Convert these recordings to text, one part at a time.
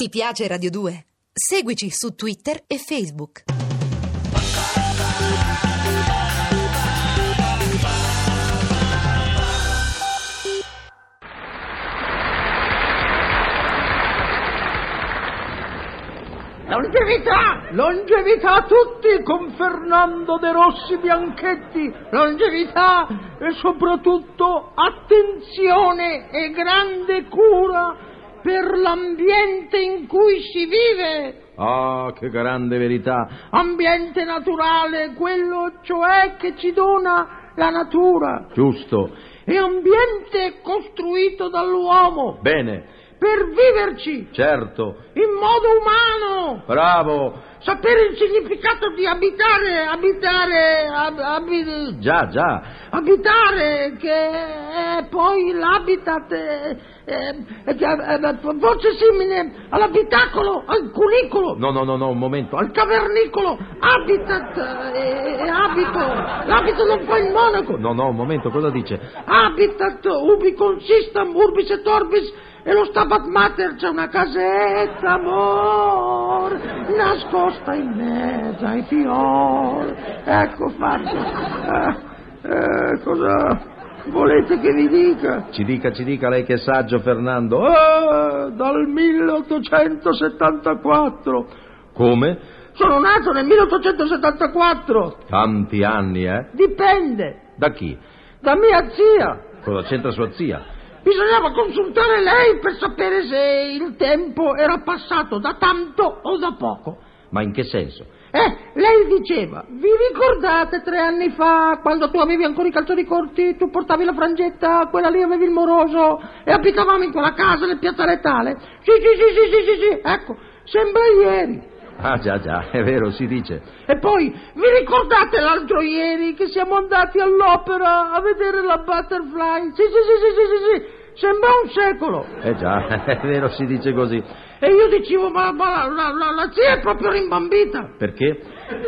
Ti piace Radio 2? Seguici su Twitter e Facebook. Longevità! Longevità a tutti con Fernando De Rossi Bianchetti! Longevità e soprattutto attenzione e grande cura per l'ambiente in cui si vive! Ah, che grande verità! Ambiente naturale, quello cioè che ci dona la natura, Giusto. e ambiente costruito dall'uomo Bene, per viverci certo. in modo umano! Bravo. Sapere il significato di abitare, abitare, ab- abi- Già, già. abitare, che è poi l'habitat, eh, eh, che è eh, voce simile all'abitacolo, al cunicolo, No, no, no, no, un momento. al cavernicolo, habitat eh, e abito, l'abito non fa il monaco, No, no, un momento, cosa dice? habitat ubi consistam urbis et orbis e lo stabat mater c'è una casetta, amor, nascosta in mezzo ai fiori. Ecco fatto. Eh, eh, cosa volete che vi dica? Ci dica, ci dica lei che è saggio, Fernando. Eh, dal 1874. Come? Sono nato nel 1874. Tanti anni, eh? Dipende. Da chi? Da mia zia. Cosa c'entra sua zia? Bisognava consultare lei per sapere se il tempo era passato da tanto o da poco. Ma in che senso? Eh, lei diceva, vi ricordate tre anni fa, quando tu avevi ancora i calzoni corti, tu portavi la frangetta, quella lì avevi il moroso e abitavamo in quella casa nel piazza Retale? Sì, sì, sì, sì, sì, sì, sì, ecco, sembra ieri. Ah, già, già, è vero, si dice. E poi, vi ricordate l'altro ieri che siamo andati all'opera a vedere la Butterfly? Sì, sì, sì, sì, sì, sì, sì. Sembra un secolo. Eh già, è vero, si dice così. E io dicevo, ma, ma la, la- la zia è proprio rimbambita. Perché?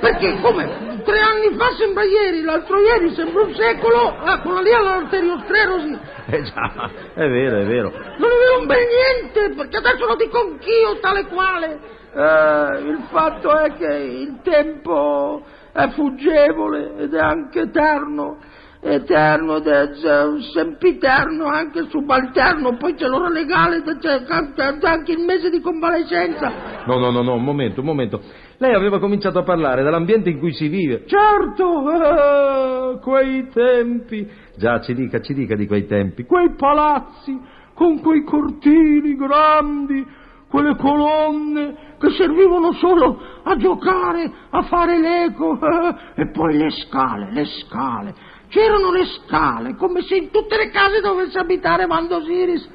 Perché come? Tre anni fa sembra ieri, l'altro ieri sembra un secolo, ah, quella lì ha l'arteriosclerosi. Eh già, è vero, è vero. Non è vero un bel niente, perché adesso lo dico anch'io, tale quale. Eh, il fatto è che il tempo è fuggevole ed è anche eterno. Eterno sempiterno, anche subalterno, poi c'è l'ora legale, c'è anche il mese di convalescenza. No, no, no, no, un momento, un momento. Lei aveva cominciato a parlare dell'ambiente in cui si vive. Certo, eh, quei tempi, Già, ci dica, ci dica di quei tempi. quei palazzi con quei cortili grandi, quelle colonne che servivano solo a giocare, a fare l'eco, eh, e poi le scale, le scale. C'erano le scale, come se in tutte le case dovesse abitare Mando Osiris.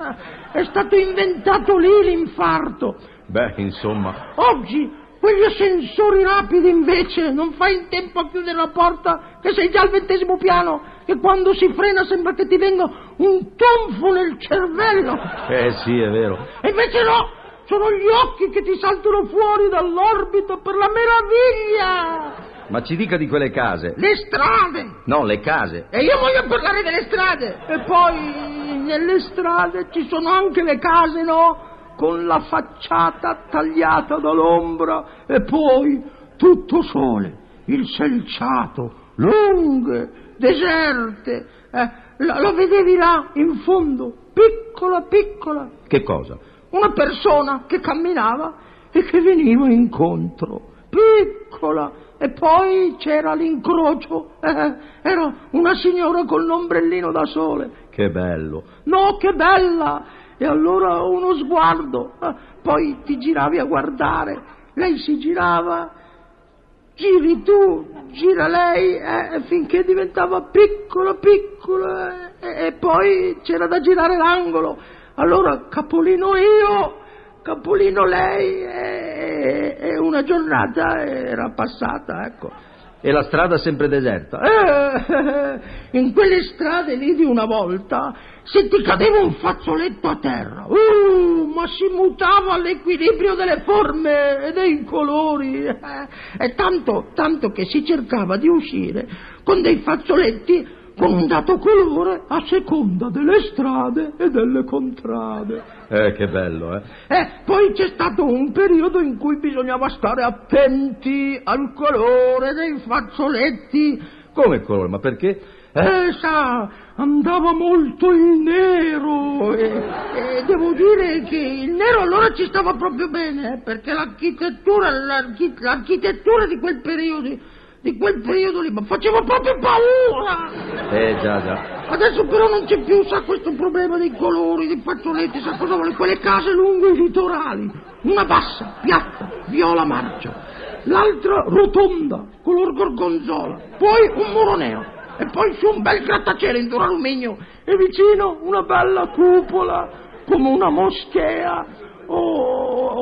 È stato inventato lì l'infarto. Beh, insomma, Oggi quegli ascensori rapidi invece non fai in tempo a chiudere la porta che sei già al ventesimo piano e quando si frena sembra che ti venga un tonfo nel cervello. eh sì, è vero. E invece no, sono gli occhi che ti saltano fuori dall'orbita per la meraviglia. Ma ci dica di quelle case. Le strade. No, le case. E io voglio parlare delle strade. E poi nelle strade ci sono anche le case, no? Con la facciata tagliata dall'ombra. E poi tutto sole, il selciato, lunghe, deserte. Eh, la, la vedevi là, in fondo, piccola, piccola. Che cosa? Una persona che camminava e che veniva incontro, piccola, e poi c'era l'incrocio, eh, era una signora con l'ombrellino da sole. Che bello. No, che bella! E allora uno sguardo, eh, poi ti giravi a guardare, lei si girava, giri tu, gira lei, eh, finché diventava piccola, piccola, eh, e poi c'era da girare l'angolo. Allora capolino io, capolino lei, e, e una giornata era passata, ecco. E la strada sempre deserta. Eh, in quelle strade lì di una volta, se ti cadeva un fazzoletto a terra, uh, ma si mutava l'equilibrio delle forme e dei colori. eh, e tanto, tanto che si cercava di uscire con dei fazzoletti con un dato colore a seconda delle strade e delle contrade. Eh, che bello, eh? Eh, poi c'è stato un periodo in cui bisognava stare attenti al colore dei fazzoletti. Come colore? Ma perché? Eh, sa, andava molto il nero e, e devo dire che il nero allora ci stava proprio bene, eh, perché l'architettura, l'archi- l'architettura di quel periodo, di quel periodo lì, mi faceva proprio paura. Eh, già, già. Adesso però non c'è più, sa, questo problema dei colori, dei fazzoletti, sa cosa vuole? Quelle case lungo i litorali. Una bassa, piatta, viola marcia. L'altra rotonda, color gorgonzola. Poi un muro nero. E poi su un bel grattacielo in duraluminio. E vicino una bella cupola, come una moschea. o-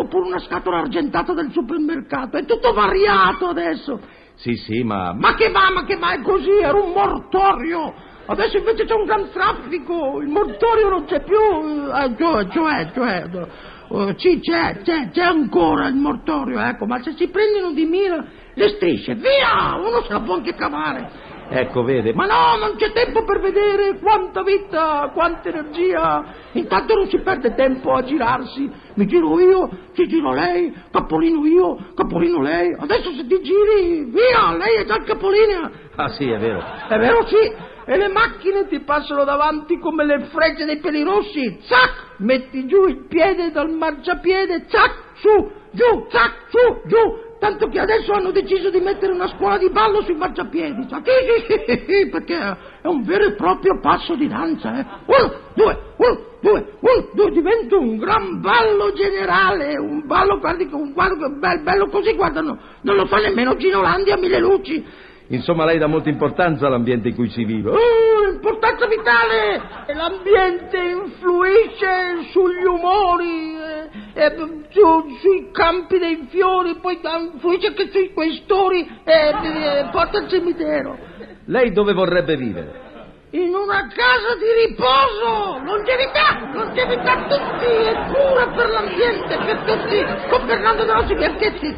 oppure una scatola argentata del supermercato. È tutto variato adesso. Sì, sì, ma... Ma che va, ma che va, è così, era un mortorio. Adesso invece c'è un gran traffico, il mortorio non c'è più, eh, cioè, cioè, cioè, eh, sì, c'è, c'è, c'è ancora il mortorio, ecco, ma se si prendono di mira le strisce, via, uno se la può anche cavare. Ecco, vede, Ma no, non c'è tempo per vedere quanta vita, quanta energia. Intanto non si perde tempo a girarsi. Mi giro io, ci giro lei, capolino io, capolino lei. Adesso se ti giri, via, lei è già il capolinea. Ah, sì, è vero. È vero sì, e le macchine ti passano davanti come le frecce dei peli rossi. Zac, metti giù il piede dal marciapiede, zac, su, giù, zac, su, giù. Tanto che adesso hanno deciso di mettere una scuola di ballo sui marciapiedi. Sa, perché è un vero e proprio passo di danza. Eh. Uno, due, uno, due, uno, due, diventa un gran ballo generale. Un ballo, guardi, un ballo bello, bello così, guarda, no, non lo fa nemmeno Gino Landi a mille luci. Insomma, lei dà molta importanza all'ambiente in cui si vive. Oh, importanza vitale! L'ambiente influisce sugli umori, eh, su- sui campi dei fiori, poi influisce anche sui questori e eh, porta al cimitero. Lei dove vorrebbe vivere? In una casa di riposo! Longevità! Longevità tutti e cura per l'ambiente, per tutti! Con Fernando De Rossi Bianchetti!